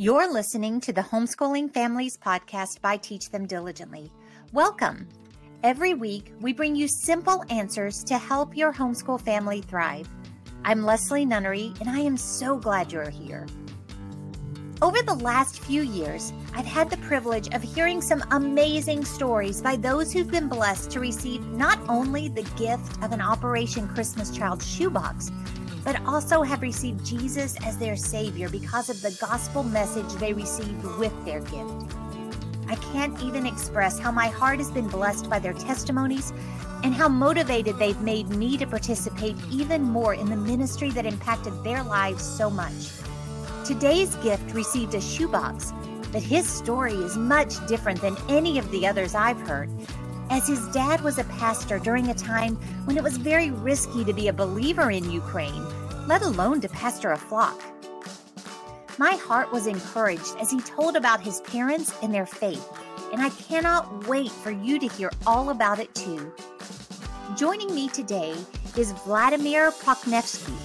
You're listening to the Homeschooling Families podcast by Teach Them Diligently. Welcome. Every week, we bring you simple answers to help your homeschool family thrive. I'm Leslie Nunnery, and I am so glad you're here. Over the last few years, I've had the privilege of hearing some amazing stories by those who've been blessed to receive not only the gift of an Operation Christmas Child shoebox, but also have received Jesus as their Savior because of the gospel message they received with their gift. I can't even express how my heart has been blessed by their testimonies and how motivated they've made me to participate even more in the ministry that impacted their lives so much. Today's gift received a shoebox, but his story is much different than any of the others I've heard as his dad was a pastor during a time when it was very risky to be a believer in Ukraine, let alone to pastor a flock. My heart was encouraged as he told about his parents and their faith, and I cannot wait for you to hear all about it too. Joining me today is Vladimir Prokhnevskiy.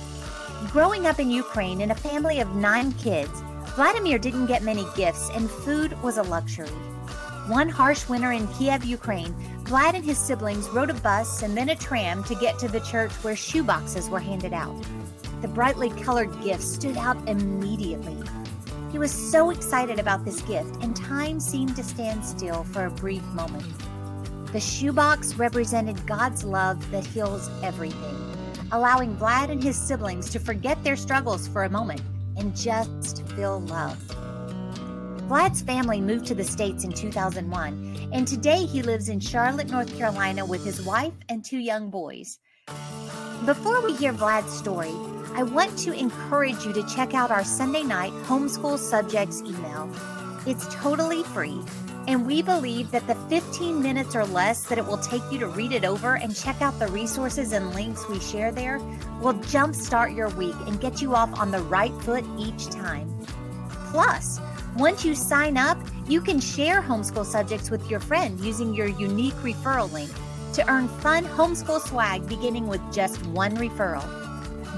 Growing up in Ukraine in a family of nine kids, Vladimir didn't get many gifts, and food was a luxury. One harsh winter in Kiev, Ukraine, Vlad and his siblings rode a bus and then a tram to get to the church where shoeboxes were handed out. The brightly colored gifts stood out immediately. He was so excited about this gift, and time seemed to stand still for a brief moment. The shoebox represented God's love that heals everything, allowing Vlad and his siblings to forget their struggles for a moment and just feel love. Vlad's family moved to the States in 2001, and today he lives in Charlotte, North Carolina with his wife and two young boys. Before we hear Vlad's story, I want to encourage you to check out our Sunday night homeschool subjects email. It's totally free, and we believe that the 15 minutes or less that it will take you to read it over and check out the resources and links we share there will jumpstart your week and get you off on the right foot each time. Plus, once you sign up, you can share homeschool subjects with your friend using your unique referral link to earn fun homeschool swag beginning with just one referral.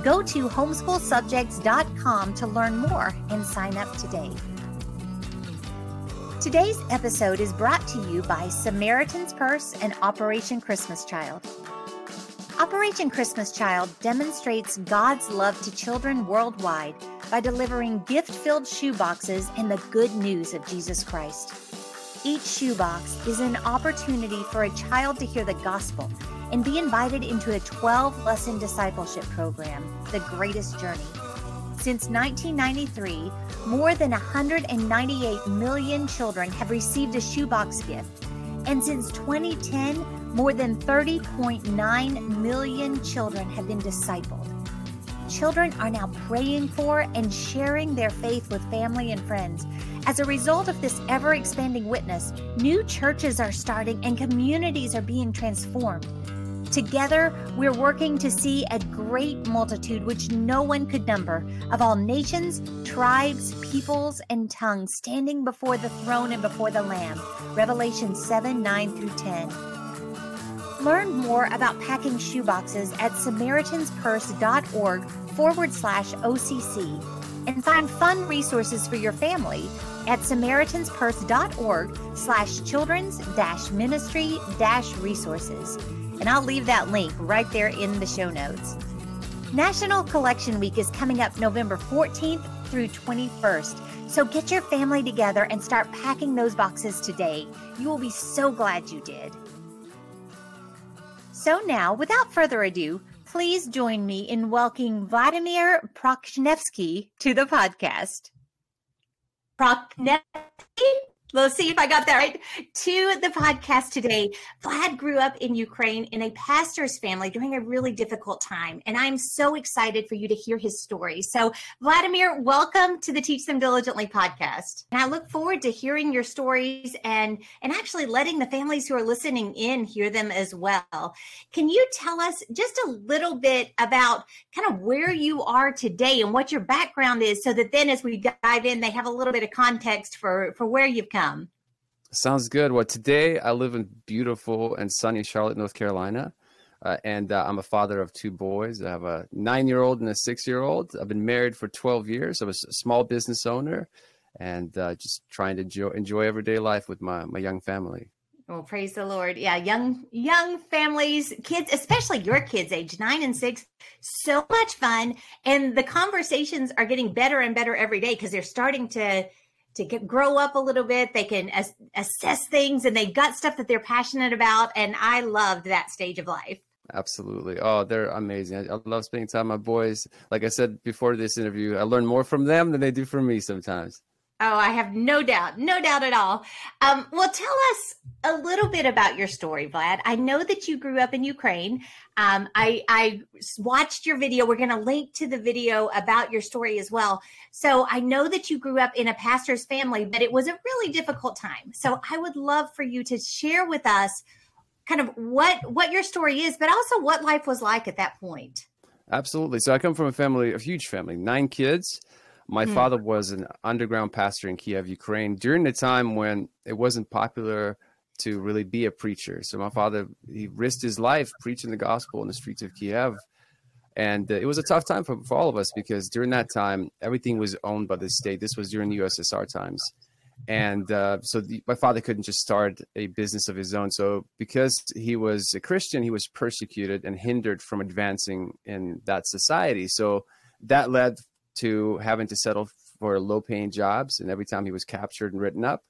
Go to homeschoolsubjects.com to learn more and sign up today. Today's episode is brought to you by Samaritan's Purse and Operation Christmas Child. Operation Christmas Child demonstrates God's love to children worldwide by delivering gift filled shoeboxes and the good news of Jesus Christ. Each shoebox is an opportunity for a child to hear the gospel and be invited into a 12 lesson discipleship program, The Greatest Journey. Since 1993, more than 198 million children have received a shoebox gift. And since 2010, more than 30.9 million children have been discipled. Children are now praying for and sharing their faith with family and friends. As a result of this ever expanding witness, new churches are starting and communities are being transformed. Together, we're working to see a great multitude which no one could number of all nations, tribes, peoples, and tongues standing before the throne and before the Lamb. Revelation 7 9 through 10. Learn more about packing shoeboxes at SamaritansPurse.org forward slash OCC and find fun resources for your family at SamaritansPurse.org slash children's dash ministry dash resources. And I'll leave that link right there in the show notes. National Collection Week is coming up November 14th through 21st. So get your family together and start packing those boxes today. You will be so glad you did. So now, without further ado, please join me in welcoming Vladimir Prokhnevskiy to the podcast. Prokhnevskiy? Let's see if I got that right. To the podcast today. Vlad grew up in Ukraine in a pastor's family during a really difficult time. And I'm so excited for you to hear his story. So, Vladimir, welcome to the Teach Them Diligently podcast. And I look forward to hearing your stories and, and actually letting the families who are listening in hear them as well. Can you tell us just a little bit about kind of where you are today and what your background is so that then as we dive in, they have a little bit of context for, for where you've come? Come? Sounds good. Well, today I live in beautiful and sunny Charlotte, North Carolina. Uh, and uh, I'm a father of two boys. I have a nine year old and a six year old. I've been married for 12 years. I was a small business owner. and uh, just trying to enjoy, enjoy everyday life with my, my young family. Well, praise the Lord. Yeah, young young families, kids, especially your kids age 9 and 6, so much fun and the conversations are getting better and better every day because they're starting to to get, grow up a little bit. They can as, assess things and they've got stuff that they're passionate about and I loved that stage of life. Absolutely. Oh, they're amazing. I, I love spending time with my boys. Like I said before this interview, I learn more from them than they do from me sometimes. Oh, I have no doubt, no doubt at all. Um, well, tell us a little bit about your story, Vlad. I know that you grew up in Ukraine. Um, I, I watched your video. We're going to link to the video about your story as well. So I know that you grew up in a pastor's family, but it was a really difficult time. So I would love for you to share with us kind of what what your story is, but also what life was like at that point. Absolutely. So I come from a family, a huge family, nine kids. My mm. father was an underground pastor in Kiev, Ukraine, during the time when it wasn't popular to really be a preacher. So my father he risked his life preaching the gospel in the streets of Kiev, and uh, it was a tough time for, for all of us because during that time everything was owned by the state. This was during the USSR times, and uh, so the, my father couldn't just start a business of his own. So because he was a Christian, he was persecuted and hindered from advancing in that society. So that led to having to settle for low paying jobs. And every time he was captured and written up,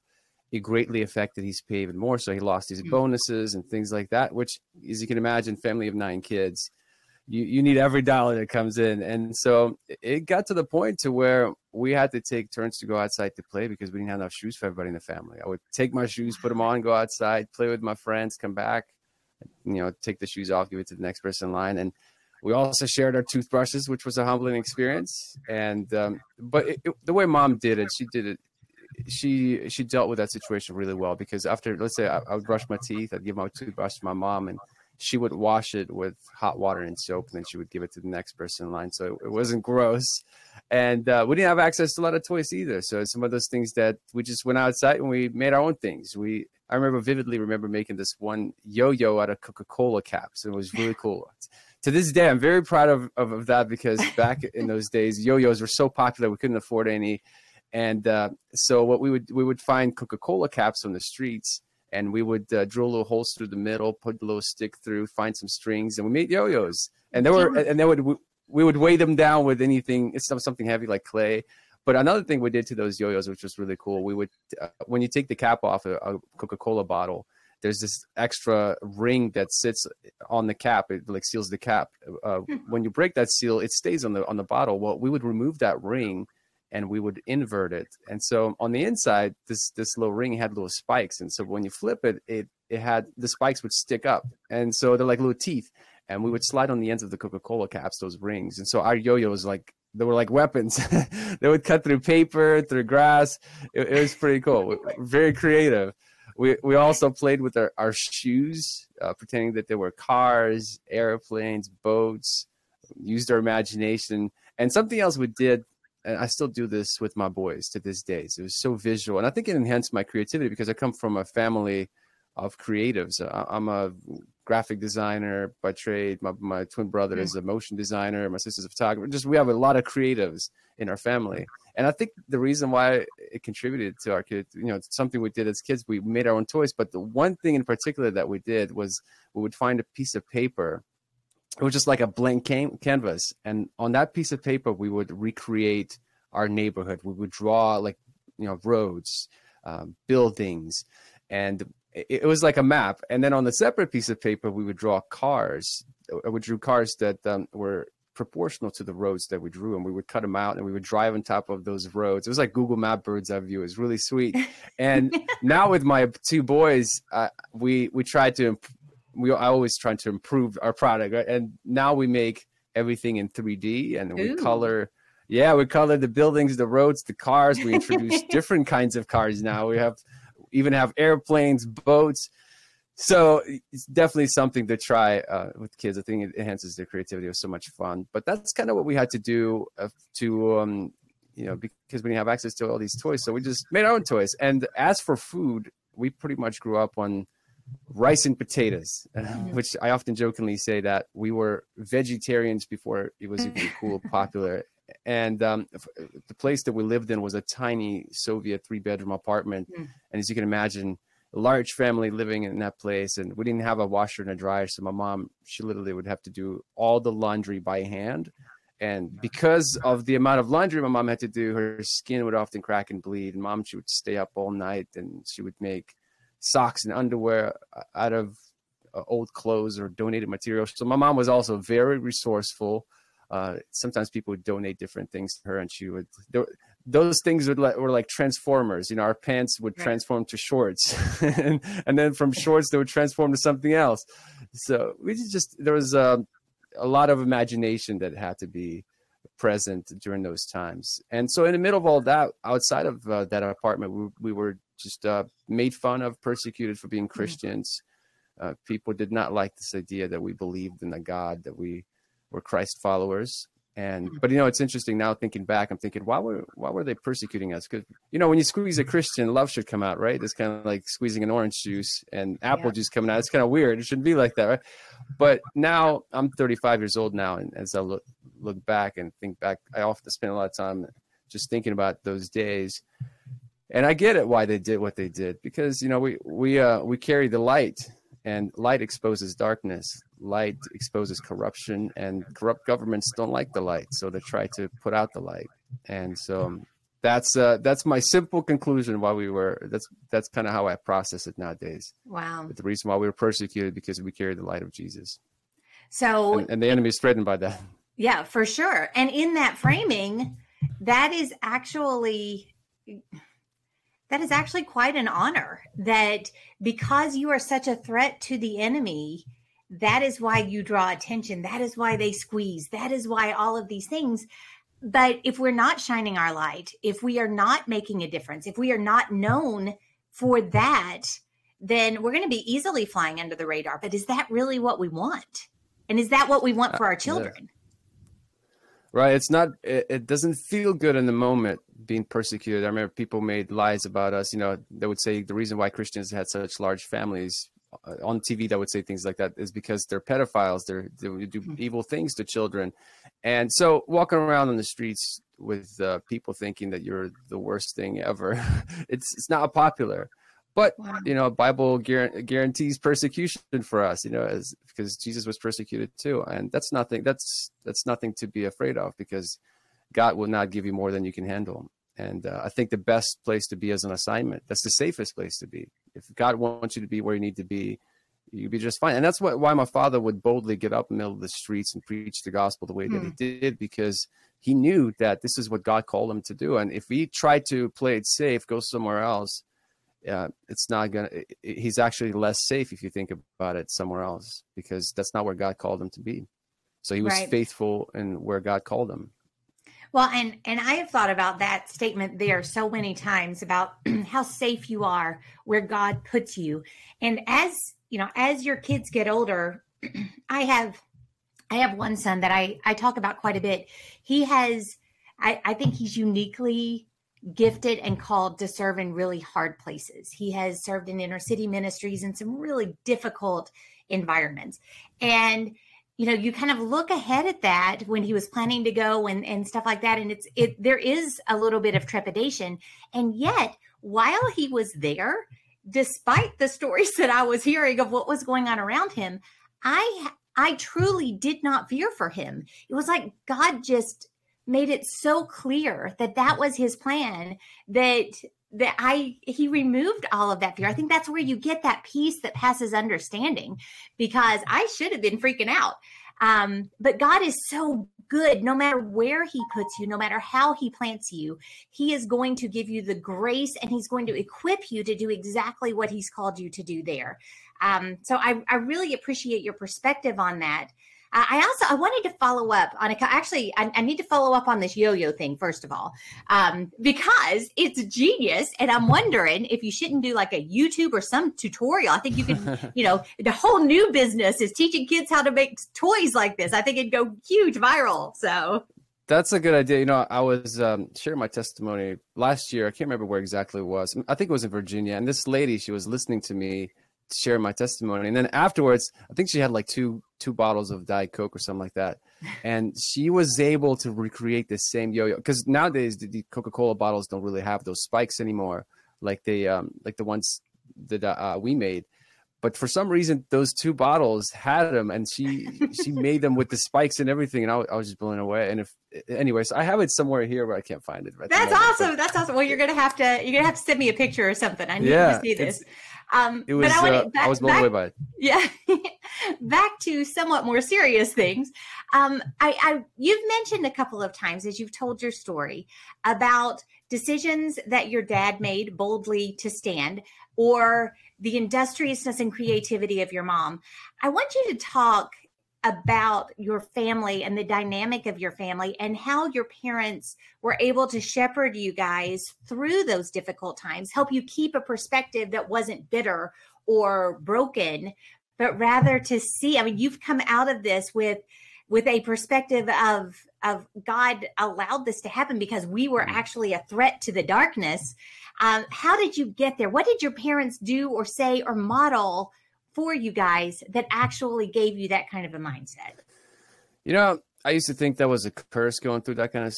it greatly affected his pay even more. So he lost his hmm. bonuses and things like that, which, as you can imagine, family of nine kids, you, you need every dollar that comes in. And so it got to the point to where we had to take turns to go outside to play because we didn't have enough shoes for everybody in the family. I would take my shoes, put them on, go outside, play with my friends, come back, you know, take the shoes off, give it to the next person in line. And we also shared our toothbrushes, which was a humbling experience. And um, but it, it, the way mom did it, she did it. She she dealt with that situation really well because after let's say I, I would brush my teeth, I'd give my toothbrush to my mom, and she would wash it with hot water and soap, and then she would give it to the next person in line. So it, it wasn't gross. And uh, we didn't have access to a lot of toys either. So some of those things that we just went outside and we made our own things. We I remember vividly remember making this one yo-yo out of Coca-Cola caps. And it was really cool to this day, I'm very proud of, of, of that because back in those days, yo-yos were so popular we couldn't afford any, and uh, so what we would we would find Coca-Cola caps on the streets, and we would uh, drill little holes through the middle, put a little stick through, find some strings, and we made yo-yos. And they were and then would we would weigh them down with anything, it's something heavy like clay. But another thing we did to those yo-yos, which was really cool, we would uh, when you take the cap off a, a Coca-Cola bottle there's this extra ring that sits on the cap. It like seals the cap. Uh, hmm. when you break that seal, it stays on the on the bottle. Well, we would remove that ring and we would invert it. And so on the inside, this this little ring had little spikes. And so when you flip it, it it had the spikes would stick up. And so they're like little teeth. And we would slide on the ends of the Coca-Cola caps those rings. And so our yo-yos like they were like weapons. they would cut through paper, through grass. It, it was pretty cool. Very creative we we also played with our, our shoes, uh, pretending that they were cars, airplanes, boats. Used our imagination, and something else we did. And I still do this with my boys to this day. So it was so visual, and I think it enhanced my creativity because I come from a family of creatives. I'm a graphic designer by trade. My, my twin brother is a motion designer. My sister's a photographer. Just we have a lot of creatives in our family, and I think the reason why it contributed to our kids, you know, something we did as kids, we made our own toys. But the one thing in particular that we did was we would find a piece of paper. It was just like a blank can- canvas, and on that piece of paper, we would recreate our neighborhood. We would draw like you know roads, um, buildings, and it, it was like a map. And then on the separate piece of paper, we would draw cars. Uh, we drew cars that um, were proportional to the roads that we drew and we would cut them out and we would drive on top of those roads. It was like google map bird's eye view. It was really sweet. And now with my two boys uh, we we tried to imp- we i always try to improve our product right? and now we make everything in 3d and we color yeah we color the buildings the roads the cars. We introduce different kinds of cars now. We have even have airplanes boats so it's definitely something to try uh, with kids. I think it enhances their creativity. It was so much fun. But that's kind of what we had to do uh, to, um, you know, because we didn't have access to all these toys. So we just made our own toys. And as for food, we pretty much grew up on rice and potatoes, mm-hmm. which I often jokingly say that we were vegetarians before it was even cool, popular. and um, the place that we lived in was a tiny Soviet three bedroom apartment, mm. and as you can imagine, large family living in that place, and we didn't have a washer and a dryer, so my mom she literally would have to do all the laundry by hand. And because of the amount of laundry my mom had to do, her skin would often crack and bleed. And mom, she would stay up all night and she would make socks and underwear uh, out of uh, old clothes or donated materials. So my mom was also very resourceful. Uh, sometimes people would donate different things to her, and she would. There, those things would like, were like transformers. You know, our pants would transform to shorts, and, and then from shorts they would transform to something else. So we just there was a, um, a lot of imagination that had to be present during those times. And so in the middle of all that, outside of uh, that apartment, we, we were just uh, made fun of, persecuted for being mm-hmm. Christians. Uh, people did not like this idea that we believed in a God, that we were Christ followers. And mm-hmm. but you know it's interesting now thinking back. I'm thinking why were why were they persecuting us? Because you know when you squeeze a Christian, love should come out, right? It's kind of like squeezing an orange juice and apple yeah. juice coming out. It's kind of weird. It shouldn't be like that, right? But now I'm 35 years old now, and as I look look back and think back, I often spend a lot of time just thinking about those days and I get it why they did what they did because you know we we uh, we carry the light, and light exposes darkness. Light exposes corruption, and corrupt governments don't like the light, so they try to put out the light. And so um, that's uh, that's my simple conclusion why we were. That's that's kind of how I process it nowadays. Wow. But the reason why we were persecuted because we carried the light of Jesus. So and, and the enemy is threatened by that. Yeah, for sure. And in that framing, that is actually that is actually quite an honor that because you are such a threat to the enemy, that is why you draw attention. That is why they squeeze. That is why all of these things. But if we're not shining our light, if we are not making a difference, if we are not known for that, then we're going to be easily flying under the radar. But is that really what we want? And is that what we want for our children? Right. It's not, it, it, doesn't feel good in the moment being persecuted. I remember people made lies about us. You know, they would say the reason why Christians had such large families uh, on TV that would say things like that is because they're pedophiles. They're, they do hmm. evil things to children. And so walking around on the streets with uh, people thinking that you're the worst thing ever, it's, it's not popular. But wow. you know, Bible guarantees persecution for us. You know, as because Jesus was persecuted too, and that's nothing. That's that's nothing to be afraid of because God will not give you more than you can handle. And uh, I think the best place to be is an assignment. That's the safest place to be. If God wants you to be where you need to be, you'd be just fine. And that's what, why my father would boldly get up in the middle of the streets and preach the gospel the way that he hmm. did, because he knew that this is what God called him to do. And if he tried to play it safe, go somewhere else, uh, it's not gonna. he's actually less safe if you think about it somewhere else because that's not where God called him to be. So he was right. faithful in where God called him. Well, and and I have thought about that statement there so many times about how safe you are where God puts you. And as you know, as your kids get older, I have I have one son that I I talk about quite a bit. He has I, I think he's uniquely gifted and called to serve in really hard places. He has served in inner city ministries in some really difficult environments. And you know, you kind of look ahead at that when he was planning to go and, and stuff like that. And it's it there is a little bit of trepidation. And yet, while he was there, despite the stories that I was hearing of what was going on around him, I I truly did not fear for him. It was like God just made it so clear that that was his plan that that I he removed all of that fear. I think that's where you get that peace that passes understanding because I should have been freaking out. Um, but God is so good no matter where he puts you, no matter how he plants you, he is going to give you the grace and he's going to equip you to do exactly what he's called you to do there. Um, so I, I really appreciate your perspective on that. I also I wanted to follow up on a actually I, I need to follow up on this yo-yo thing first of all um, because it's genius and I'm wondering if you shouldn't do like a YouTube or some tutorial. I think you could you know the whole new business is teaching kids how to make toys like this. I think it'd go huge viral. So that's a good idea. You know, I was um, sharing my testimony last year. I can't remember where exactly it was. I think it was in Virginia. And this lady, she was listening to me share my testimony. And then afterwards, I think she had like two two bottles of Diet Coke or something like that. And she was able to recreate the same yo-yo because nowadays the, the Coca-Cola bottles don't really have those spikes anymore, like they um like the ones that uh, we made. But for some reason those two bottles had them and she she made them with the spikes and everything and I, I, was just blown away. And if anyways i have it somewhere here but i can't find it right that's awesome. That's awesome. Well you're gonna have to you're gonna have to send me a picture or something. I need yeah, to see this um it was, I, uh, back, I was blown back, away by it yeah back to somewhat more serious things um I, I you've mentioned a couple of times as you've told your story about decisions that your dad made boldly to stand or the industriousness and creativity of your mom. I want you to talk about your family and the dynamic of your family and how your parents were able to shepherd you guys through those difficult times, help you keep a perspective that wasn't bitter or broken, but rather to see. I mean, you've come out of this with with a perspective of of God allowed this to happen because we were mm. actually a threat to the darkness um, how did you get there? What did your parents do or say or model for you guys that actually gave you that kind of a mindset? You know, I used to think that was a curse going through that kind of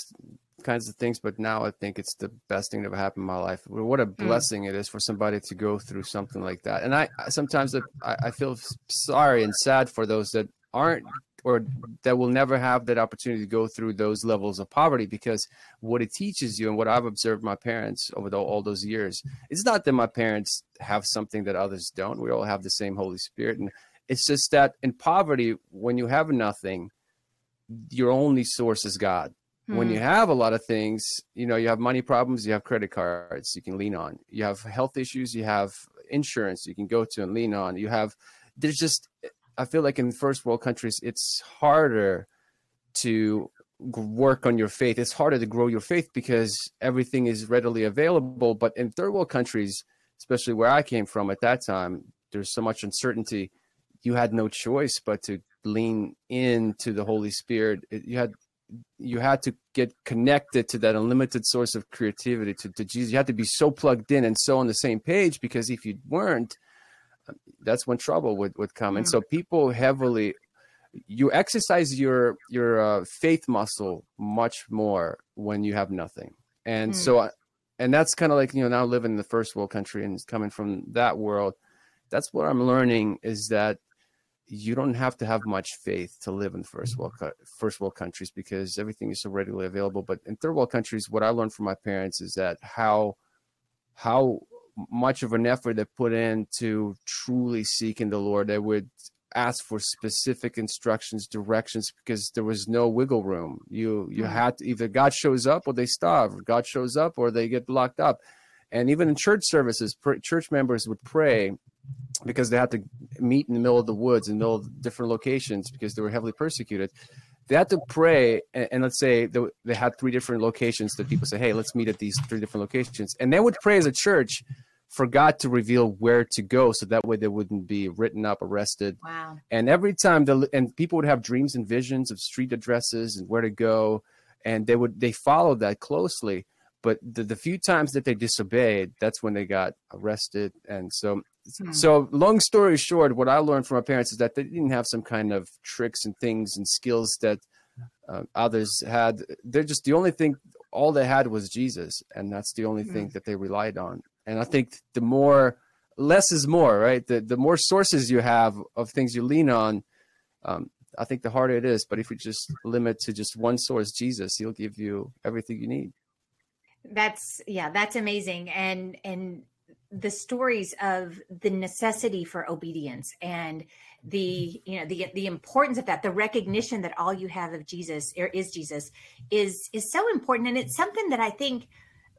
kinds of things, but now I think it's the best thing that ever happened in my life. What a mm. blessing mm. it is for somebody to go through something like that. And I sometimes I, I feel sorry and sad for those that aren't or that will never have that opportunity to go through those levels of poverty because what it teaches you and what I've observed my parents over the, all those years it's not that my parents have something that others don't. We all have the same Holy Spirit. And it's just that in poverty when you have nothing your only source is God. When you hmm. have a lot of things you know you have money problems you have credit cards you can lean on. You have health issues you have insurance you can go to and lean on. You have there's just I feel like in first world countries, it's harder to work on your faith. It's harder to grow your faith because everything is readily available. But in third world countries, especially where I came from at that time, there's so much uncertainty. You had no choice but to lean into the Holy Spirit. You had you had to get connected to that unlimited source of creativity to, to Jesus. You had to be so plugged in and so on the same page because if you weren't, that's when trouble would, would come. And so people heavily you exercise your your uh, faith muscle much more when you have nothing. And mm. so and that's kind of like you know now living in the first world country and coming from that world that's what i'm learning is that you don't have to have much faith to live in first world first world countries because everything is so readily available but in third world countries what i learned from my parents is that how how much of an effort they put into truly seeking the Lord. They would ask for specific instructions, directions, because there was no wiggle room. You you mm-hmm. had to, either God shows up or they starve. God shows up or they get locked up. And even in church services, pr- church members would pray because they had to meet in the middle of the woods in the middle of different locations because they were heavily persecuted they had to pray and, and let's say they, they, had three different locations that people say hey let's meet at these three different locations. And they would pray as a church for god to reveal where to go so that way they wouldn't be written up arrested. Wow. And every time the and people would have dreams and visions of street addresses and where to go and they would they followed that closely but the, the few times that they disobeyed that's when they got arrested and so hmm. so long story short what i learned from my parents is that they didn't have some kind of tricks and things and skills that uh, others had they're just the only thing all they had was jesus and that's the only hmm. thing that they relied on and I think the more less is more, right? The the more sources you have of things you lean on, um, I think the harder it is. But if we just limit to just one source, Jesus, He'll give you everything you need. That's yeah, that's amazing. And and the stories of the necessity for obedience and the you know the the importance of that the recognition that all you have of jesus or is jesus is is so important and it's something that i think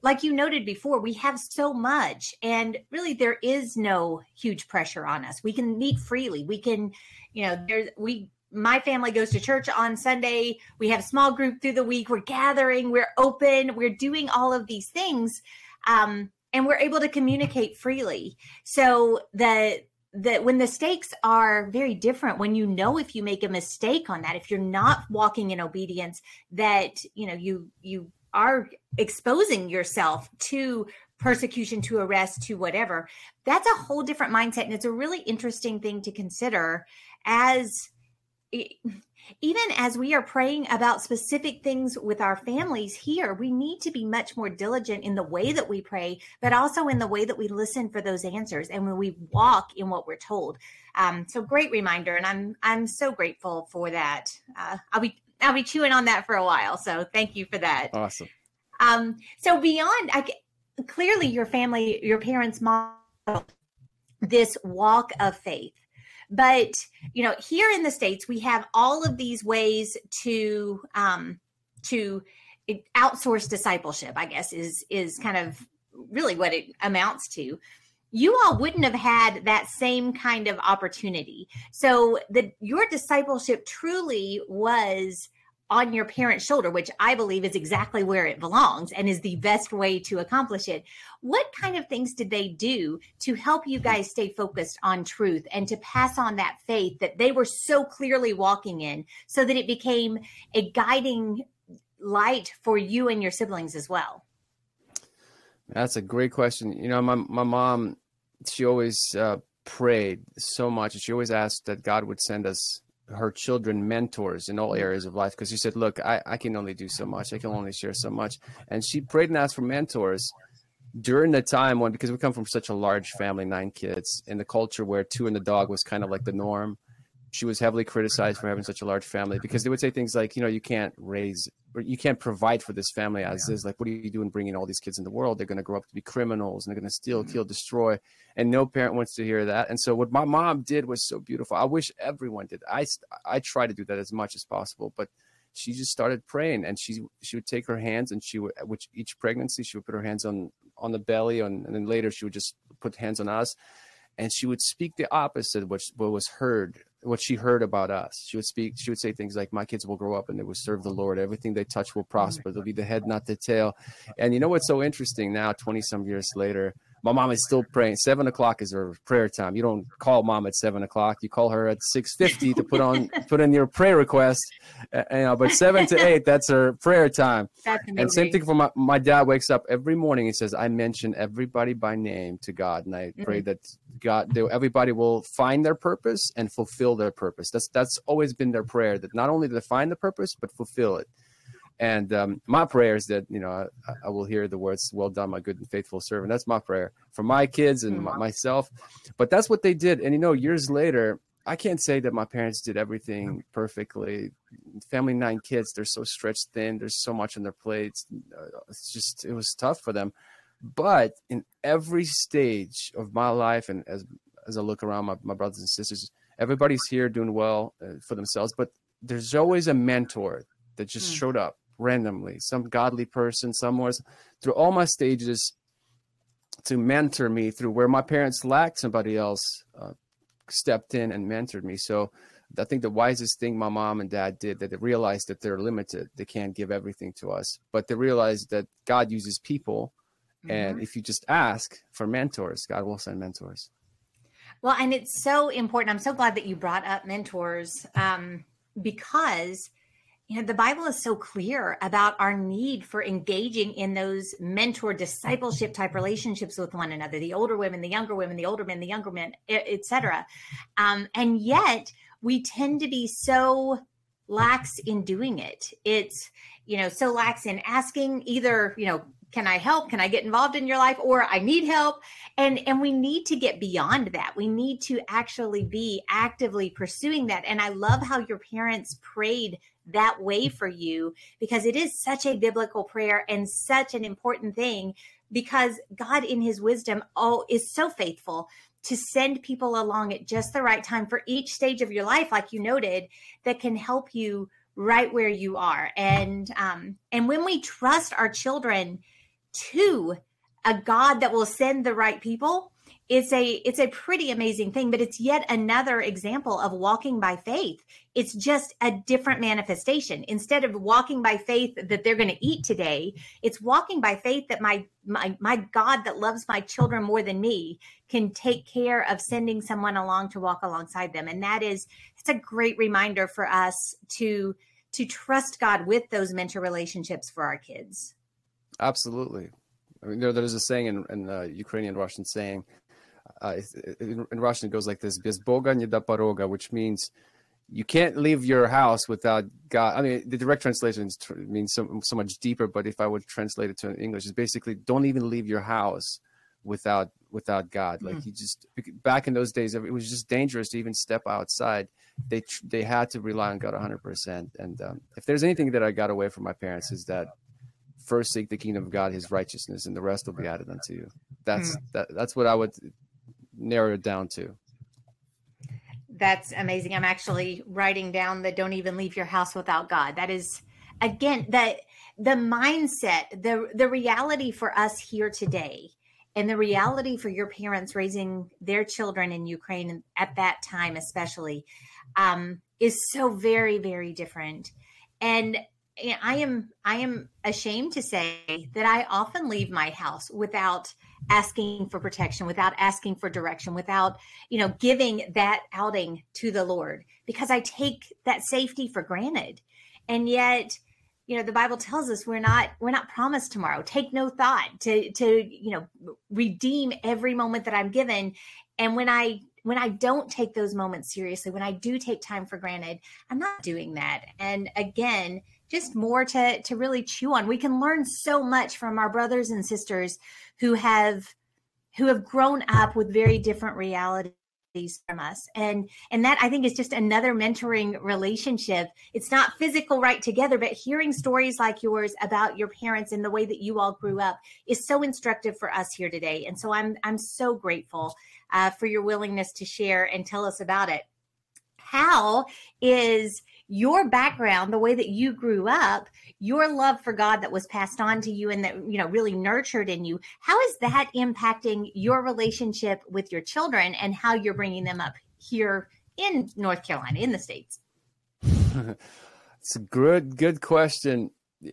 like you noted before, we have so much, and really there is no huge pressure on us. We can meet freely. We can, you know, there's we. My family goes to church on Sunday. We have small group through the week. We're gathering. We're open. We're doing all of these things, um, and we're able to communicate freely. So the that when the stakes are very different when you know if you make a mistake on that if you're not walking in obedience that you know you you are exposing yourself to persecution to arrest to whatever that's a whole different mindset and it's a really interesting thing to consider as even as we are praying about specific things with our families here, we need to be much more diligent in the way that we pray, but also in the way that we listen for those answers and when we walk in what we're told. Um, so great reminder, and I'm I'm so grateful for that. Uh, I'll be I'll be chewing on that for a while. So thank you for that. Awesome. Um, so beyond, I, clearly your family, your parents model this walk of faith but you know, here in the states, we have all of these ways to um, to outsource discipleship. I guess is is kind of really what it amounts to you all wouldn't have had that same kind of opportunity. So the your discipleship truly was on your parent's shoulder, which I believe is exactly where it belongs and is the best way to accomplish it. What kind of things did they do to help you guys stay focused on truth and to pass on that faith that they were so clearly walking in so that it became a guiding light for you and your siblings as well? That's a great question. You know, my, my mom, she always uh, prayed so much. She always asked that God would send us her children mentors in all areas of life because she said, Look, I, I can only do so much. I can only share so much. And she prayed and asked for mentors during the time when, because we come from such a large family, nine kids, in the culture where two and the dog was kind of like the norm she was heavily criticized for having such a large family because they would say things like, you know, you can't raise you can't provide for this family as yeah. is. Like, what are you doing bringing all these kids in the world? They're going to grow up to be criminals and they're going to steal, mm-hmm. kill, destroy. And no parent wants to hear that. And so, what my mom did was so beautiful. I wish everyone did. I I try to do that as much as possible, but she just started praying and she she would take her hands and she would which each pregnancy she would put her hands on on the belly and, and then later she would just put hands on us and she would speak the opposite of what, what was heard what she heard about us. She would speak, she would say things like, My kids will grow up and they will serve the Lord. Everything they touch will oh prosper. They'll be the head, not the tail. And you know what's so interesting now, 20 some years later? My mom is still praying. Seven o'clock is her prayer time. You don't call mom at seven o'clock. You call her at six fifty to put on put in your prayer request. Uh, you know, but seven to eight, that's her prayer time. And same thing for my my dad. Wakes up every morning. He says, "I mention everybody by name to God, and I mm-hmm. pray that God, everybody will find their purpose and fulfill their purpose." That's that's always been their prayer. That not only to find the purpose, but fulfill it. And um, my prayer is that you know I, I, will hear the words "Well done, my good and faithful servant." That's my prayer for my kids and my, myself. But that's what they did. And you know, years later, I can't say that my parents did everything perfectly. Family nine kids, they're so stretched thin. There's so much on their plates. Uh, it's just it was tough for them. But in every stage of my life, and as as I look around my, my brothers and sisters, everybody's here doing well uh, for themselves. But there's always a mentor that just mm. showed up randomly, some godly person somewhere through all my stages to mentor me through where my parents lacked somebody else uh, stepped in and mentored me. So I think the wisest thing my mom and dad did that they realized that they're limited. They can't give everything to us, but they realized that God uses people. Mm-hmm. And if you just ask for mentors, God will send mentors. Well, and it's so important. I'm so glad that you brought up mentors um, because you know the bible is so clear about our need for engaging in those mentor discipleship type relationships with one another the older women the younger women the older men the younger men etc um, and yet we tend to be so lax in doing it. It's you know so lax in asking either you know can i help? Can i get involved in your life? or i need help. And and we need to get beyond that. We need to actually be actively pursuing that. And i love how your parents prayed that way for you because it is such a biblical prayer and such an important thing because God in his wisdom oh is so faithful to send people along at just the right time for each stage of your life like you noted that can help you right where you are. And um and when we trust our children to a God that will send the right people it's a it's a pretty amazing thing but it's yet another example of walking by faith. It's just a different manifestation. Instead of walking by faith that they're going to eat today it's walking by faith that my my my god that loves my children more than me can take care of sending someone along to walk alongside them. And that is it's a great reminder for us to to trust god with those mentor relationships for our kids. Absolutely. I mean, there, there's a saying in, in uh, Ukrainian Russian saying, uh, in, in, Russian it goes like this: "Без Бога не до порога," which means you can't leave your house without God. I mean, the direct translation means so, so much deeper, but if I would translate it to English, it's basically don't even leave your house without without God. Like mm. you just back in those days, it was just dangerous to even step outside. They they had to rely on God 100. percent And um, if there's anything that I got away from my parents is that first seek the kingdom of God, His righteousness, and the rest will be added unto you. That's mm. that. That's what I would narrow it down to. That's amazing. I'm actually writing down that don't even leave your house without God. That is again that the mindset, the the reality for us here today and the reality for your parents raising their children in Ukraine at that time especially um, is so very very different. And I am I am ashamed to say that I often leave my house without asking for protection, without asking for direction, without, you know, giving that outing to the Lord because I take that safety for granted. And yet, you know, the Bible tells us we're not we're not promised tomorrow. Take no thought to to, you know, redeem every moment that I'm given. And when I when I don't take those moments seriously, when I do take time for granted, I'm not doing that. And again, just more to to really chew on. We can learn so much from our brothers and sisters who have who have grown up with very different realities from us. And and that i think is just another mentoring relationship. It's not physical right together but hearing stories like yours about your parents and the way that you all grew up is so instructive for us here today. And so i'm i'm so grateful uh, for your willingness to share and tell us about it. How is your background, the way that you grew up, your love for God that was passed on to you and that, you know, really nurtured in you, how is that impacting your relationship with your children and how you're bringing them up here in North Carolina, in the States? it's a good, good question.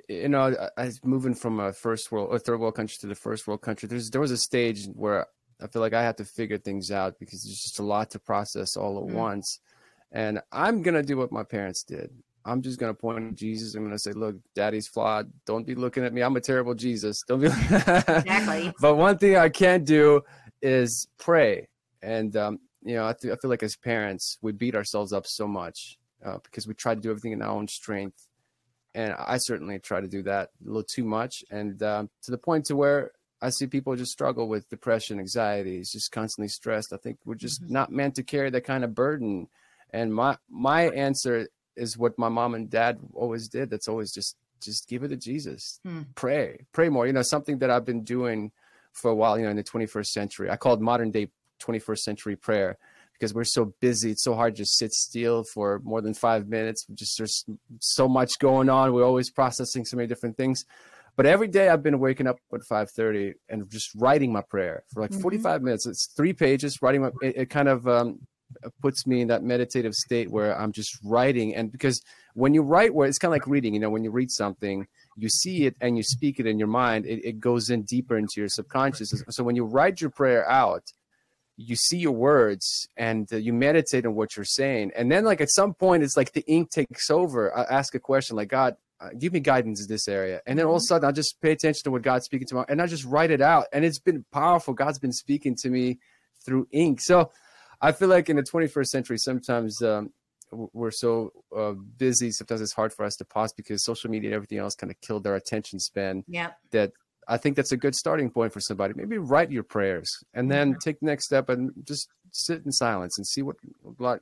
You know, I, I moving from a first world or third world country to the first world country. There's there was a stage where I feel like I had to figure things out because there's just a lot to process all at mm. once and I'm going to do what my parents did. I'm just going to point at Jesus. I'm going to say, look, daddy's flawed. Don't be looking at me. I'm a terrible Jesus. Don't be. exactly. but one thing I can't do is pray. And, um, you know, I, th- I, feel like as parents, we beat ourselves up so much uh, because we try to do everything in our own strength. And I certainly try to do that a little too much. And um, to the point to where I see people just struggle with depression, anxiety, just constantly stressed. I think we're just mm-hmm. not meant to carry that kind of burden and my my answer is what my mom and dad always did. That's always just just give it to Jesus. Hmm. Pray, pray more. You know, something that I've been doing for a while. You know, in the 21st century, I called modern day 21st century prayer because we're so busy. It's so hard to sit still for more than five minutes. Just there's so much going on. We're always processing so many different things. But every day I've been waking up at 5:30 and just writing my prayer for like mm-hmm. 45 minutes. It's three pages. Writing my, it, it kind of um, puts me in that meditative state where I'm just writing. And because when you write, where it's kind of like reading, you know, when you read something, you see it and you speak it in your mind, it, it goes in deeper into your subconscious. So when you write your prayer out, you see your words and uh, you meditate on what you're saying. And then, like, at some point, it's like the ink takes over. I ask a question like, God, uh, give me guidance in this area. And then all of a mm-hmm. sudden, I just pay attention to what God's speaking to me and I just write it out. And it's been powerful. God's been speaking to me through ink. So, I feel like in the 21st century, sometimes um, we're so uh, busy. Sometimes it's hard for us to pause because social media and everything else kind of killed our attention span. Yeah. That I think that's a good starting point for somebody. Maybe write your prayers and then mm-hmm. take the next step and just sit in silence and see what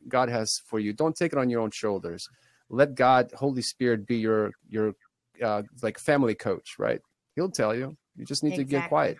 God has for you. Don't take it on your own shoulders. Let God, Holy Spirit, be your your uh, like family coach. Right? He'll tell you. You just need exactly. to get quiet.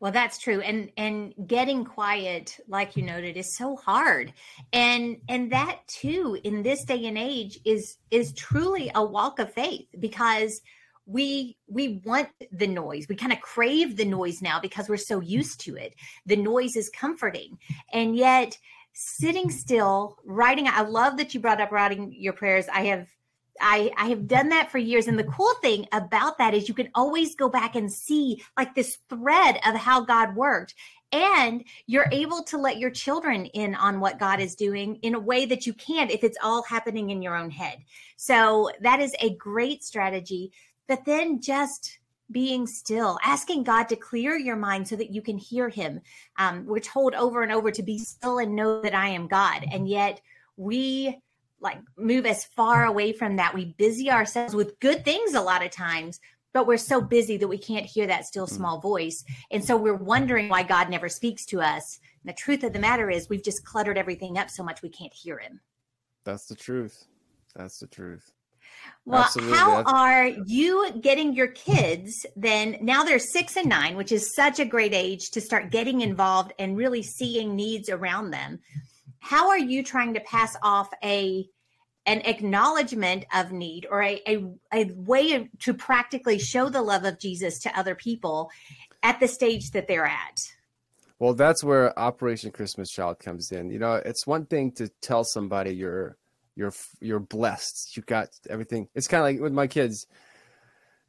Well, that's true. And and getting quiet, like you noted, is so hard. And and that too in this day and age is is truly a walk of faith because we we want the noise we kind of crave the noise now because we're so used to it the noise is comforting and yet sitting still writing i love that you brought up writing your prayers i have I, I have done that for years. And the cool thing about that is you can always go back and see like this thread of how God worked. And you're able to let your children in on what God is doing in a way that you can't if it's all happening in your own head. So that is a great strategy. But then just being still, asking God to clear your mind so that you can hear Him. Um, we're told over and over to be still and know that I am God. And yet we like move as far away from that. We busy ourselves with good things a lot of times, but we're so busy that we can't hear that still hmm. small voice. And so we're wondering why God never speaks to us. And the truth of the matter is, we've just cluttered everything up so much we can't hear Him. That's the truth. That's the truth. Well, Absolutely. how are you getting your kids then? Now they're six and nine, which is such a great age to start getting involved and really seeing needs around them. How are you trying to pass off a an acknowledgement of need or a, a, a way to practically show the love of Jesus to other people at the stage that they're at? Well, that's where Operation Christmas Child comes in. You know, it's one thing to tell somebody you're you're you're blessed. You got everything. It's kind of like with my kids.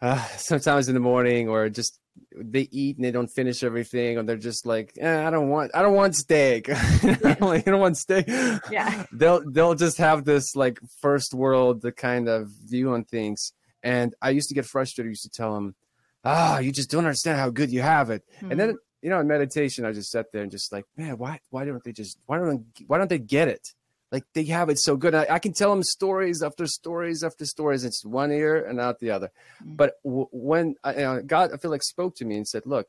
Uh, sometimes in the morning, or just they eat and they don't finish everything, or they're just like, eh, I don't want, I don't want steak. I don't want steak. Yeah. They'll they'll just have this like first world the kind of view on things. And I used to get frustrated. I used to tell them, ah, oh, you just don't understand how good you have it. Mm-hmm. And then mm-hmm. you know, in meditation, I just sat there and just like, man, why why don't they just why don't why don't they get it? Like they have it so good. I, I, can tell them stories after stories after stories. It's one ear and out the other. Mm-hmm. But w- when I, you know, God, I feel like spoke to me and said, "Look,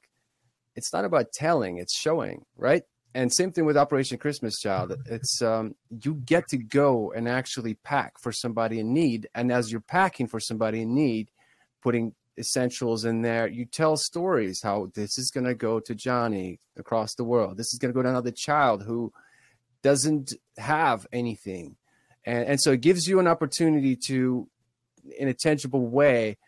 it's not about telling; it's showing." Right? And same thing with Operation Christmas Child. It's um, you get to go and actually pack for somebody in need, and as you're packing for somebody in need, putting essentials in there. You tell stories how this is going to go to Johnny across the world. This is going to go to another child who doesn't have anything. And, and so it gives you an opportunity to, in a tangible way,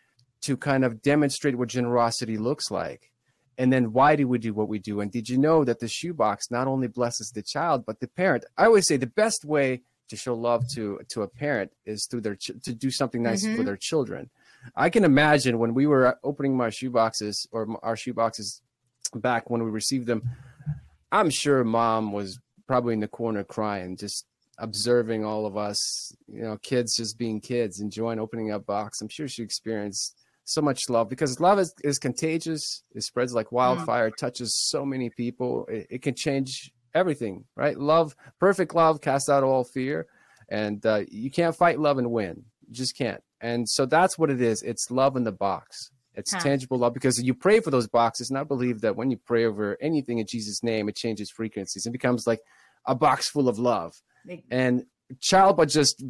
to kind of demonstrate what generosity looks like. And then why do we do what we do? And did you know that the shoebox not only blesses the child, but the parent? I always say the best way to show love to to a parent is through their ch- to do something nice mm-hmm. for their children. I can imagine when we were opening my shoeboxes or our shoeboxes back when we received them. I'm sure mom was probably in the corner crying, just observing all of us, you know, kids just being kids, enjoying opening up box. I'm sure she experienced so much love because love is, is contagious. It spreads like wildfire, mm. touches so many people. It, it, can change everything, right? Love, perfect love casts out all fear. And uh, you can't fight love and win. You just can't. And so that's what it is. It's love in the box. It's huh. tangible love because you pray for those boxes. And I believe that when you pray over anything in Jesus' name, it changes frequencies and becomes like a box full of love. And child, but just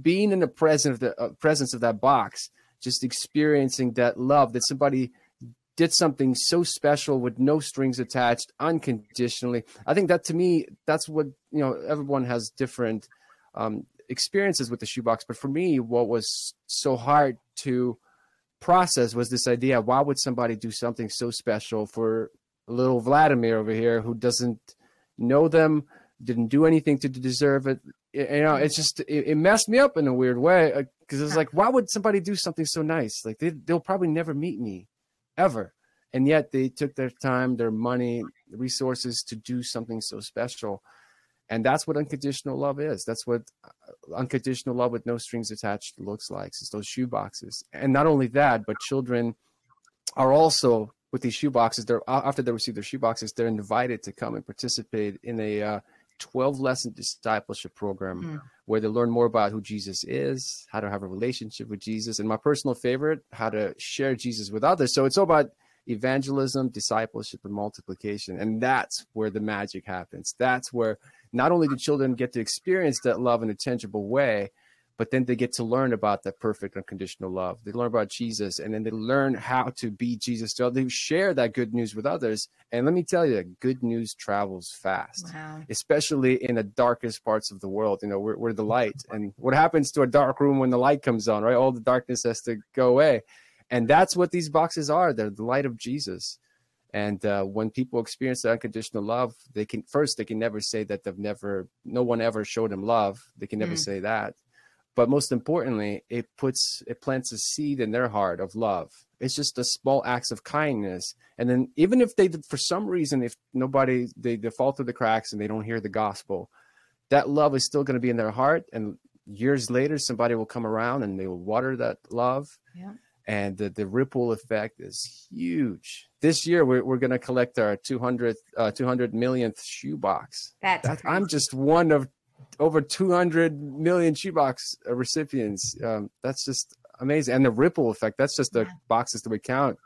being in the presence of the uh, presence of that box, just experiencing that love that somebody did something so special with no strings attached, unconditionally. I think that to me, that's what you know. Everyone has different um, experiences with the shoebox, but for me, what was so hard to process was this idea: why would somebody do something so special for little Vladimir over here who doesn't know them? Didn't do anything to deserve it. You know, it's just it, it messed me up in a weird way because uh, it's like, why would somebody do something so nice? Like they they'll probably never meet me, ever, and yet they took their time, their money, resources to do something so special, and that's what unconditional love is. That's what uh, unconditional love with no strings attached looks like. It's those shoe boxes, and not only that, but children are also with these shoe boxes. They're after they receive their shoe boxes, they're invited to come and participate in a uh, 12 lesson discipleship program mm. where they learn more about who Jesus is, how to have a relationship with Jesus, and my personal favorite, how to share Jesus with others. So it's all about evangelism, discipleship, and multiplication. And that's where the magic happens. That's where not only do children get to experience that love in a tangible way, but then they get to learn about that perfect unconditional love. They learn about Jesus and then they learn how to be Jesus. So they share that good news with others. And let me tell you, good news travels fast, wow. especially in the darkest parts of the world. You know, we're, we're the light. And what happens to a dark room when the light comes on, right? All the darkness has to go away. And that's what these boxes are. They're the light of Jesus. And uh, when people experience that unconditional love, they can first they can never say that they've never, no one ever showed them love. They can never mm. say that but most importantly it puts it plants a seed in their heart of love it's just a small acts of kindness and then even if they for some reason if nobody they, they fall through the cracks and they don't hear the gospel that love is still going to be in their heart and years later somebody will come around and they will water that love yeah. and the, the ripple effect is huge. This year, we're, we're going to collect our 200, uh, 200 millionth shoebox. That's that, I'm just one of over 200 million shoebox recipients. Um, that's just amazing. And the ripple effect, that's just the yeah. boxes that we count.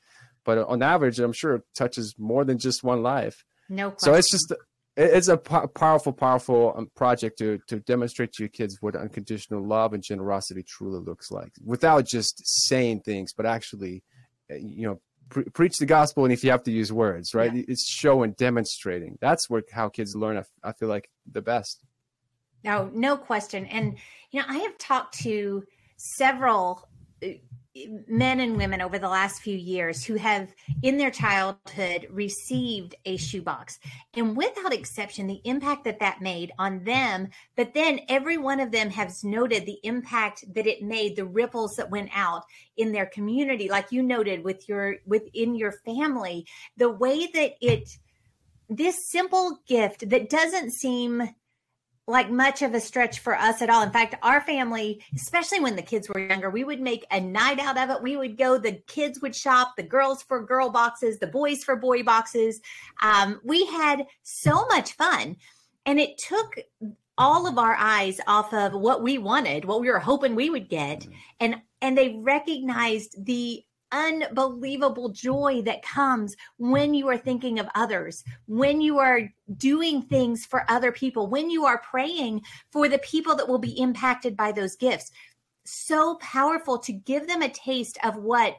But on average, I'm sure it touches more than just one life. No question. So it's just it's a powerful, powerful um, project to to demonstrate to your kids what unconditional love and generosity truly looks like, without just saying things, but actually, uh, you know, pre- preach the gospel. And if you have to use words, right, yeah. it's showing, demonstrating. That's where how kids learn. I, I feel like the best. No, no question. And you know, I have talked to several uh, men and women over the last few years who have in their childhood received a shoebox and without exception the impact that that made on them but then every one of them has noted the impact that it made the ripples that went out in their community like you noted with your within your family the way that it this simple gift that doesn't seem like much of a stretch for us at all. In fact, our family, especially when the kids were younger, we would make a night out of it. We would go, the kids would shop, the girls for girl boxes, the boys for boy boxes. Um, we had so much fun. And it took all of our eyes off of what we wanted, what we were hoping we would get. And and they recognized the unbelievable joy that comes mm. when you are thinking of others, when you are doing things for other people, when you are praying for the people that will be impacted by those gifts. So powerful to give them a taste of what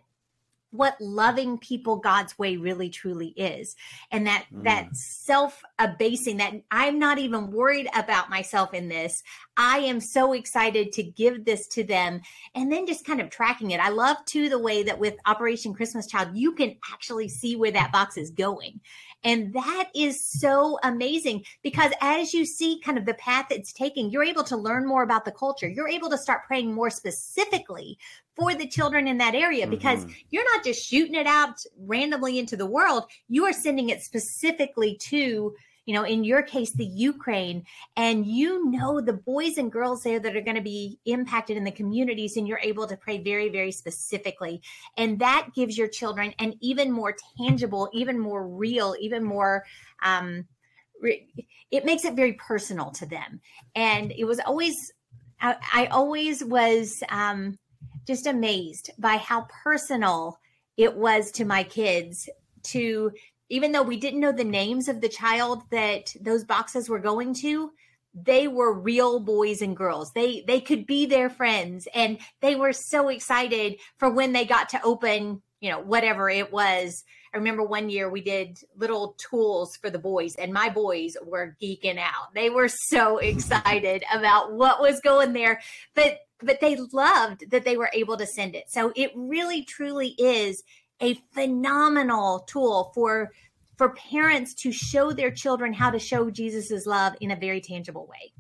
what loving people God's way really truly is. And that mm. that self abasing that I'm not even worried about myself in this. I am so excited to give this to them and then just kind of tracking it. I love too the way that with Operation Christmas Child you can actually see where that box is going. And that is so amazing because as you see kind of the path it's taking, you're able to learn more about the culture. You're able to start praying more specifically for the children in that area because mm-hmm. you're not just shooting it out randomly into the world, you are sending it specifically to you know, in your case, the Ukraine, and you know the boys and girls there that are going to be impacted in the communities, and you're able to pray very, very specifically. And that gives your children an even more tangible, even more real, even more, um, it makes it very personal to them. And it was always, I, I always was um, just amazed by how personal it was to my kids to even though we didn't know the names of the child that those boxes were going to they were real boys and girls. They they could be their friends and they were so excited for when they got to open you know whatever it was. I remember one year we did little tools for the boys and my boys were geeking out. They were so excited about what was going there but but they loved that they were able to send it. So it really truly is a phenomenal tool for for parents to show their children how to show Jesus's love in a very tangible way.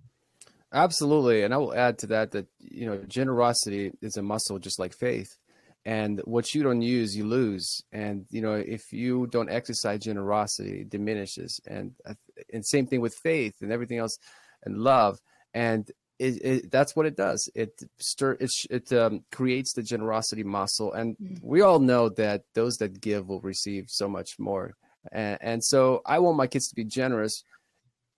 Absolutely, and I will add to that that you know generosity is a muscle just like faith, and what you don't use you lose, and you know if you don't exercise generosity, it diminishes, and uh, and same thing with faith and everything else, and love, and it, it, that's what it does. It stir it, it um, creates the generosity muscle, and mm-hmm. we all know that those that give will receive so much more. And, and so I want my kids to be generous.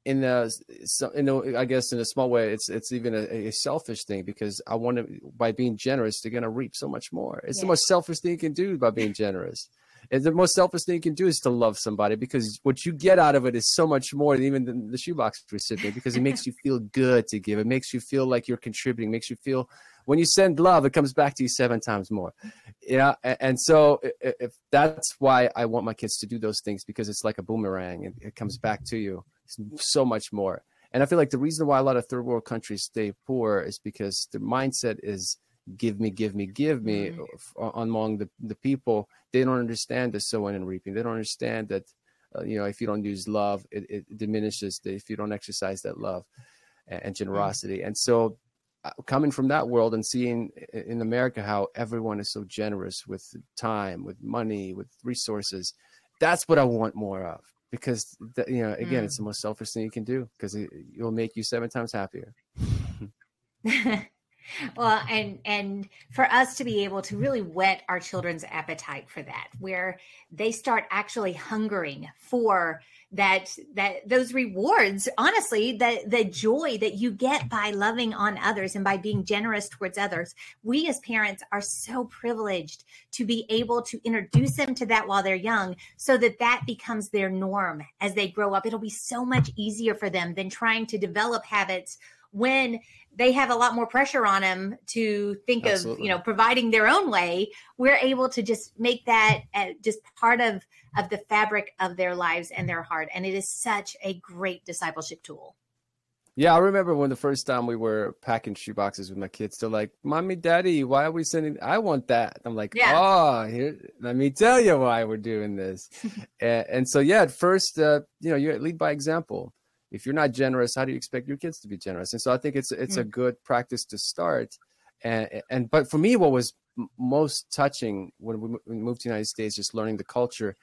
In the, so, in a, I guess in a small way, it's it's even a, a selfish thing because I want to by being generous, they're gonna reap so much more. It's yeah. the most selfish thing you can do by being generous. And the most selfish thing you can do is to love somebody because what you get out of it is so much more than even the, the shoebox recipient because it makes you feel good to give. It makes you feel like you're contributing, makes you feel when you send love, it comes back to you seven times more. Yeah. And so if that's why I want my kids to do those things because it's like a boomerang and it comes back to you so much more. And I feel like the reason why a lot of third world countries stay poor is because the mindset is give me, give me, give me mm-hmm. among the, the people. They don't understand the sowing and reaping. They don't understand that, uh, you know, if you don't use love, it, it diminishes the, if you don't exercise that love and, and generosity. Mm-hmm. And so uh, coming from that world and seeing in America how everyone is so generous with time, with money, with resources, that's what I want more of. Because, you know, again, mm. it's the most selfish thing you can do because it, will make you seven times happier. well and and for us to be able to really whet our children's appetite for that where they start actually hungering for that that those rewards honestly the the joy that you get by loving on others and by being generous towards others. We as parents are so privileged to be able to introduce them to that while they're young so that that becomes their norm as they grow up. It'll be so much easier for them than trying to develop habits when they have a lot more pressure on them to think Absolutely. of you know providing their own way we're able to just make that uh, just part of of the fabric of their lives and their heart. And it is such a great discipleship tool. Yeah i remember when the first time we were packing shoe boxes with my kids they're like mommy daddy why are we sending i want that. I'm like yeah. oh here let me tell you why we're doing this. And, and, so yeah at first uh, you know you lead by example if you're not generous, how do you expect your kids to be generous? And so I think it's it's mm. a good practice to start. And and but for me, what was most touching when we moved to the United States, just learning the culture,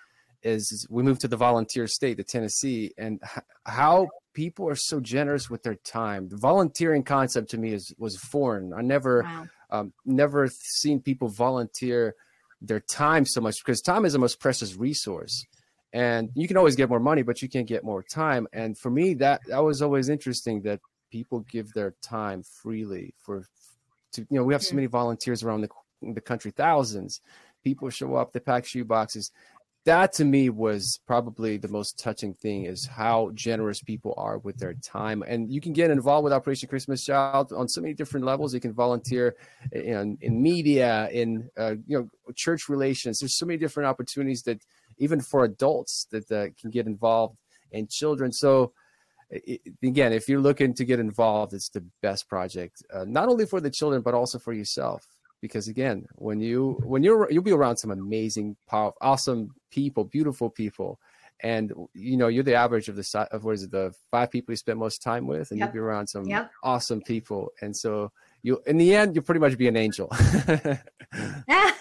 is we moved to the volunteer state, the Tennessee, and how people are so generous with their time. The volunteering concept to me is was foreign. I never wow. um, never seen people volunteer their time so much because time is the most precious resource and you can always get more money but you can't get more time. And for me that that was always interesting that people give their time freely for to you know we have so many volunteers around the, the country thousands. People show up they pack shoe boxes. That to me was probably the most touching thing is how generous people are with their time. And you can get involved with operation christmas child on so many different levels. You can volunteer in, in media in uh, you know church relations. There's so many different opportunities that even for adults that uh, can get involved and children. So it, again, if you're looking to get involved, it's the best project, uh, not only for the children but also for yourself. Because again, when you when you're you'll be around some amazing, powerful, awesome people, beautiful people, and you know you're the average of the of what is it the five people you spend most time with, and yep. you'll be around some yep. awesome people, and so you in the end you'll pretty much be an angel.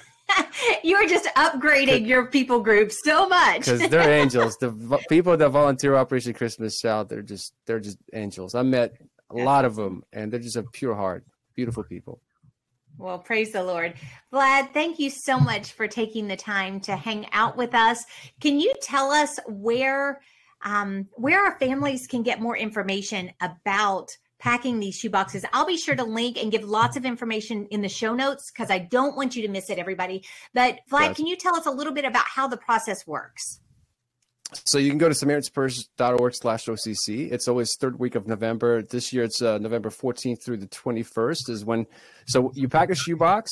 you are just upgrading your people group so much because they're angels. The people that volunteer Operation Christmas Child, they're just they're just angels. I met a lot of them, and they're just a pure heart, beautiful people. Well, praise the Lord. Vlad, thank you so much for taking the time to hang out with us. Can you tell us where um, where our families can get more information about packing these shoe boxes. I'll be sure to link and give lots of information in the show notes because I don't want you to miss it, everybody. But Vlad, can you tell us a little bit about how the process works? So you can go to samaritanspurse.org slash OCC. It's always third week of November. This year it's uh, November 14th through the 21st is when, so you pack a shoebox.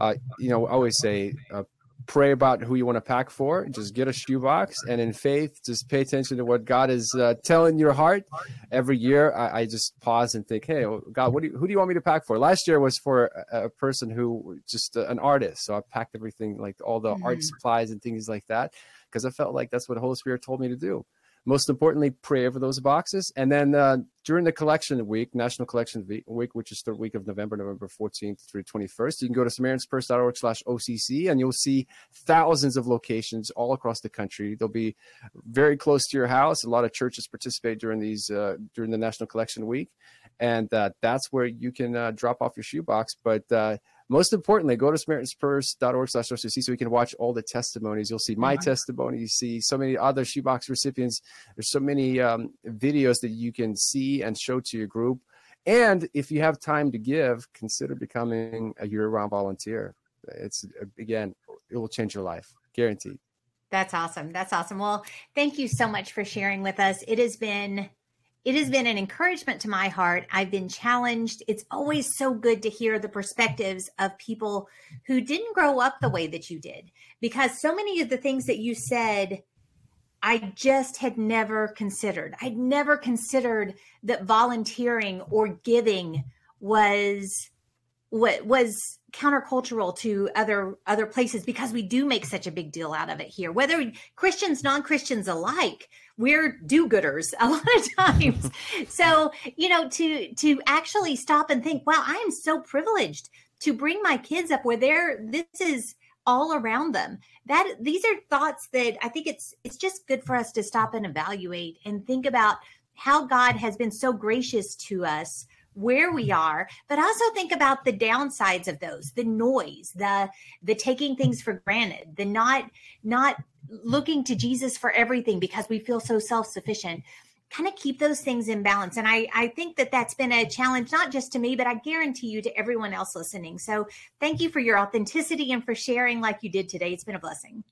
Uh, you know, I always say, uh, pray about who you want to pack for. Just get a shoebox and in faith, just pay attention to what God is uh, telling your heart. Every year, I, I, just pause and think, "Hey, God, what do you, who do you want me to pack for?" Last year was for a, a person who just uh, an artist, so I packed everything like all the mm-hmm. art supplies and things like that because I felt like that's what the Holy Spirit told me to do most importantly, pray over those boxes. And then uh, during the collection week, National Collection Week, which is the week of November, November 14th through 21st, you can go to SamaritansPurse.org slash OCC and you'll see thousands of locations all across the country. They'll be very close to your house. A lot of churches participate during these, uh, during the National Collection Week. And uh, that's where you can uh, drop off your shoebox. But uh, most importantly, go to SamaritansPurse.org slash OCC so you can watch all the testimonies. You'll see my testimony. You see so many other shoebox recipients. There's so many um, videos that you can see and show to your group. And if you have time to give, consider becoming a year-round volunteer. It's again, it will change your life, guaranteed. That's awesome. That's awesome. Well, thank you so much for sharing with us. It has been it has been an encouragement to my heart. I've been challenged. It's always so good to hear the perspectives of people who didn't grow up the way that you did, because so many of the things that you said, I just had never considered. I'd never considered that volunteering or giving was what was countercultural to other other places because we do make such a big deal out of it here whether christians non-christians alike we're do-gooders a lot of times. So you know to to actually stop and think wow i am so privileged to bring my kids up where they're this is all around them. That these are thoughts that i think it's it's just good for us to stop and evaluate and think about how god has been so gracious to us where we are, but also think about the downsides of those, the noise, the the taking things for granted, the not not looking to Jesus for everything because we feel so self-sufficient kind of keep those things in balance. And I, I think that that's been a challenge, not just to me, but I guarantee you to everyone else listening. So thank you for your authenticity and for sharing like you did today. It's been a blessing.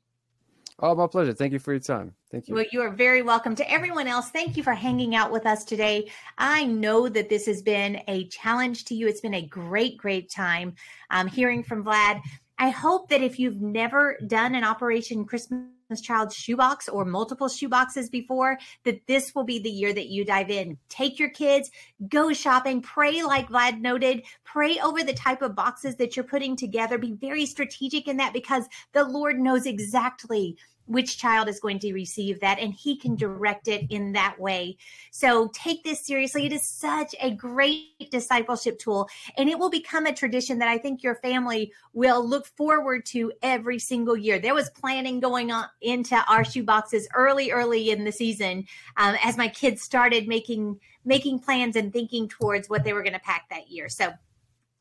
Oh, my pleasure. Thank you for your time. Thank you. Well, you are very welcome to everyone else. Thank you for hanging out with us today. I know that this has been a challenge to you. It's been a great, great time um, hearing from Vlad. I hope that if you've never done an Operation Christmas Child shoebox or multiple shoeboxes before, that this will be the year that you dive in. Take your kids, go shopping, pray like Vlad noted, pray over the type of boxes that you're putting together. Be very strategic in that because the Lord knows exactly which child is going to receive that and he can direct it in that way. So take this seriously. It is such a great discipleship tool and it will become a tradition that I think your family will look forward to every single year. There was planning going on into our shoe boxes early, early in the season um, as my kids started making making plans and thinking towards what they were going to pack that year. So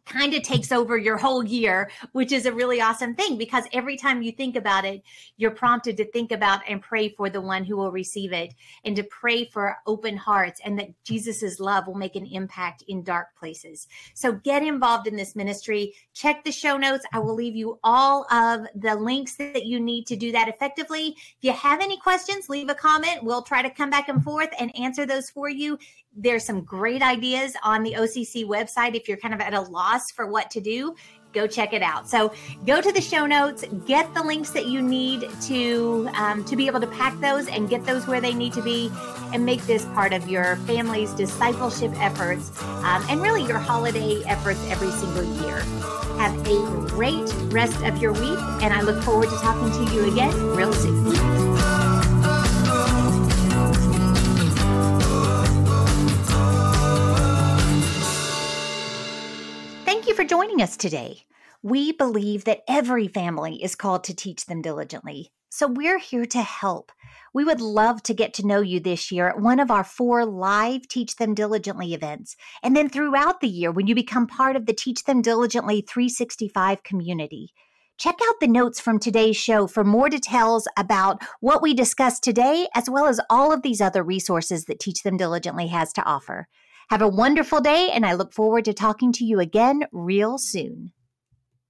kind of takes over your whole year, which is a really awesome thing because every time you think about it, you're prompted to think about and pray for the one who will receive it and to pray for open hearts and that Jesus's love will make an impact in dark places. So get involved in this ministry. Check the show notes. I will leave you all of the links that you need to do that effectively. If you have any questions, leave a comment. We'll try to come back and forth and answer those for you there's some great ideas on the OCC website. If you're kind of at a loss for what to do, go check it out. So go to the show notes, get the links that you need to um, to be able to pack those and get those where they need to be, and make this part of your family's discipleship efforts um, and really your holiday efforts every single year. Have a great rest of your week, and I look forward to talking to you again real soon. Joining us today. We believe that every family is called to teach them diligently. So we're here to help. We would love to get to know you this year at one of our four live Teach Them Diligently events. And then throughout the year, when you become part of the Teach Them Diligently 365 community. Check out the notes from today's show for more details about what we discussed today, as well as all of these other resources that Teach Them Diligently has to offer. Have a wonderful day, and I look forward to talking to you again real soon.